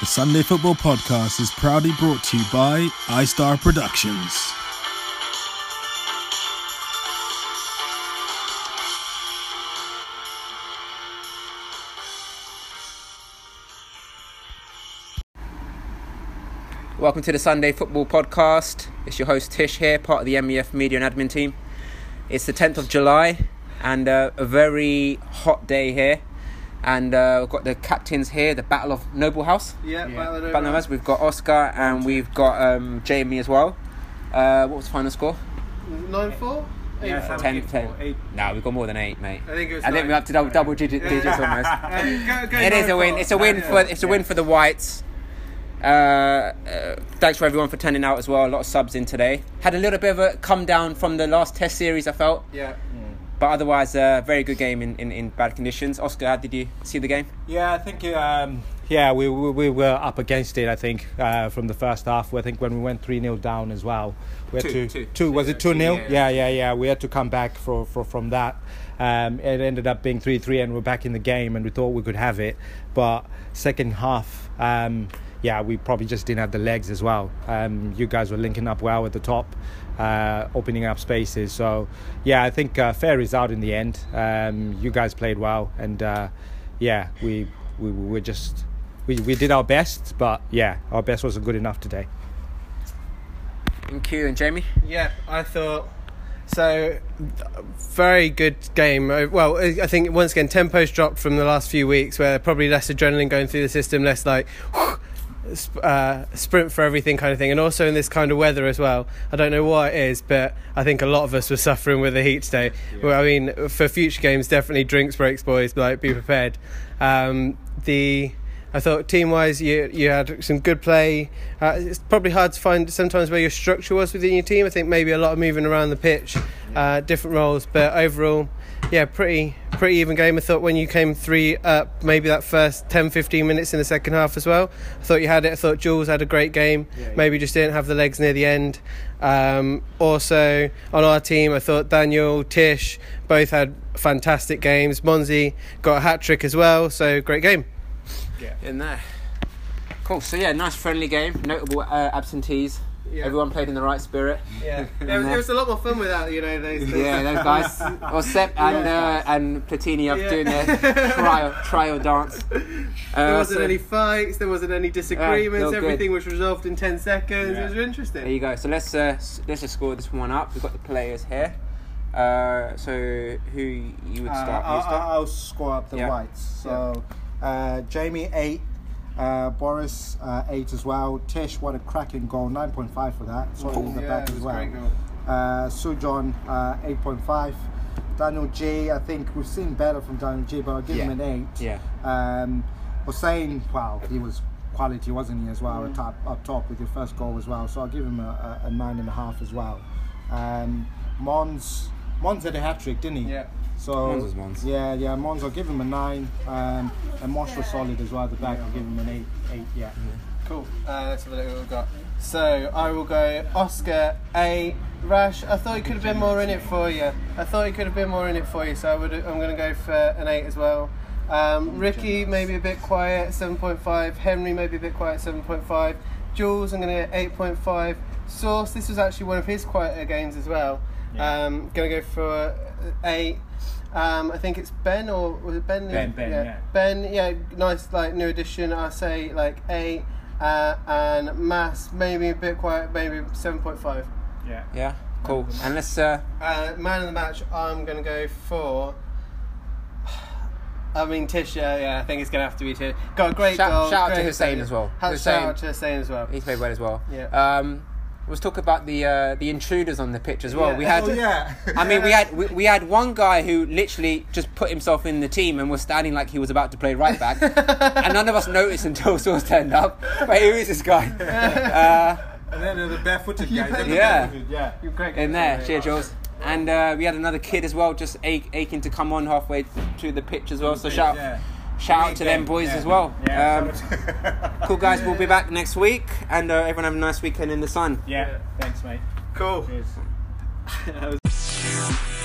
The Sunday Football Podcast is proudly brought to you by iStar Productions. Welcome to the Sunday Football Podcast. It's your host Tish here, part of the MEF Media and Admin team. It's the 10th of July and uh, a very hot day here. And uh, we've got the captains here, the Battle of Noble House. Yeah, Battle of Battle of Noble House. We've got Oscar and we've got um, Jamie as well. Uh, what was the final score? Nine four. Yeah, 10, eight, 10. four, eight. No, we've got more than eight, mate. I think it was. I think we're up to double, double digit, digits almost. Go- go It is a win. It's a win Yeah. for it's a win for the Whites. Uh, uh, thanks for everyone for turning out as well. A lot of subs in today. Had a little bit of a come down from the last Test series. I felt, Yeah. But otherwise, uh, very good game in, in, in bad conditions. Oscar, how did you see the game? Yeah, I think um, yeah we, we we were up against it. I think uh, from the first half. I think when we went three 0 down as well. We had Two, to, two. was it two 0 Yeah. yeah, yeah, yeah. We had to come back for, for from that. Um, it ended up being three three, and we're back in the game, and we thought we could have it. But second half, um, yeah, we probably just didn't have the legs as well. Um, you guys were linking up well at the top. Uh, opening up spaces, so yeah, I think uh, fair is out in the end. Um, you guys played well, and uh, yeah, we we we were just we, we did our best, but yeah, our best wasn't good enough today. Thank you and Jamie. Yeah, I thought so. Very good game. Uh, Well, I think once again tempos dropped from the last few weeks, where probably less adrenaline going through the system, less like. sp- Uh, sprint for everything kind of thing and also in this kind of weather as well. I don't know what it is but i think a lot of us were suffering with the heat today. Well i mean for future games definitely drinks breaks boys like be prepared. Um, the I thought team wise you you had some good play. Uh, it's probably hard to find sometimes where your structure was within your team. I think maybe a lot of moving around the pitch, uh, different roles, but overall, yeah, pretty pretty even game. I thought when you came three up, maybe that first 10, 15 minutes in the second half as well. I thought you had it. I thought Jules had a great game. Maybe just didn't have the legs near the end. Um, also on our team, I thought Daniel, Tish both had fantastic games. Monzi got a hat trick as well, so great game. Yeah, in there. Cool. So yeah, nice friendly game. Notable uh, absentees. Yeah. Everyone played in the right spirit. Yeah, it was, it was a lot more fun without you know those. those Yeah, those guys. Well, Sepp and uh, and Platini up Yeah. doing their trial trial dance. Uh, There wasn't so- any fights. There wasn't any Yeah, disagreements. all good. Everything was resolved in ten seconds. Yeah. It was interesting. There you go. So let's uh, s- let's just score this one up. We've got the players here. Uh, so who you would Uh, start? I'll, start? I'll score up the Yeah. whites. So uh, Jamie eight, uh, Boris uh, eight as well. Tish what a cracking goal, nine point five for that. Sorry Ooh, in the yeah, back as well. great goal. Uh, Sujon uh, eight point five. Daniel G, I think we've seen better from Daniel G, but I'll give him an eight. Yeah. Um, Hussein, well, he was quality, wasn't he, as well, Mm. at top, up top with your first goal as well. So I'll give him a, a, a nine and a half as well. Um, Mons, Mons had a hat trick, didn't he? Yeah. So Mons was Mons. Yeah, yeah, Mons. I'll give him a nine. Um, and Mosh was solid as well at the back. I'll give him an eight. Eight, yeah. Cool. Uh, let's have a look at what we've got. So I will go Oscar A. Rash. I thought he could have been more in it for you. I thought he could have been more in it for you. So I would. I'm going to go for an eight as well. Um, Ricky maybe a bit quiet, seven point five. Henry maybe a bit quiet, seven point five. Jules, I'm going to get eight point five. Source, this was actually one of his quieter games as well. Um, going to go for eight. Um, I think it's Ben or was it Ben? Ben, Ben, yeah. Ben, yeah, nice like new addition. I say like eight, uh, and Mass maybe a bit quiet, maybe seven point five. Yeah. Yeah. Cool. And let's. Uh, Uh, man of the match, I'm gonna go for. I mean Tisha, yeah, I think it's gonna have to be Tisha. Got a great Shout- goal. shout out to great Hussein as well. Hussein. Shout out to Hussein as well. he's played well as well. Yeah. Um, let's talk about the uh, the intruders on the pitch as well. Yeah. We had. Oh, yeah. I mean, we had we, we had one guy who literally just put himself in the team and was standing like he was about to play right back, and none of us noticed until Source turned up. But who is this guy? Uh, And then the barefooted guy. Yeah. yeah. You're great. in there, cheers, Jules. And uh, we had another kid as well, just ach- aching to come on halfway to the pitch as well. So shout Yeah. Shout out to them boys as well. Um, Yeah. cool guys, we'll be back next week, and uh, everyone have a nice weekend in the sun. yeah. Thanks, mate. Cool. Cheers.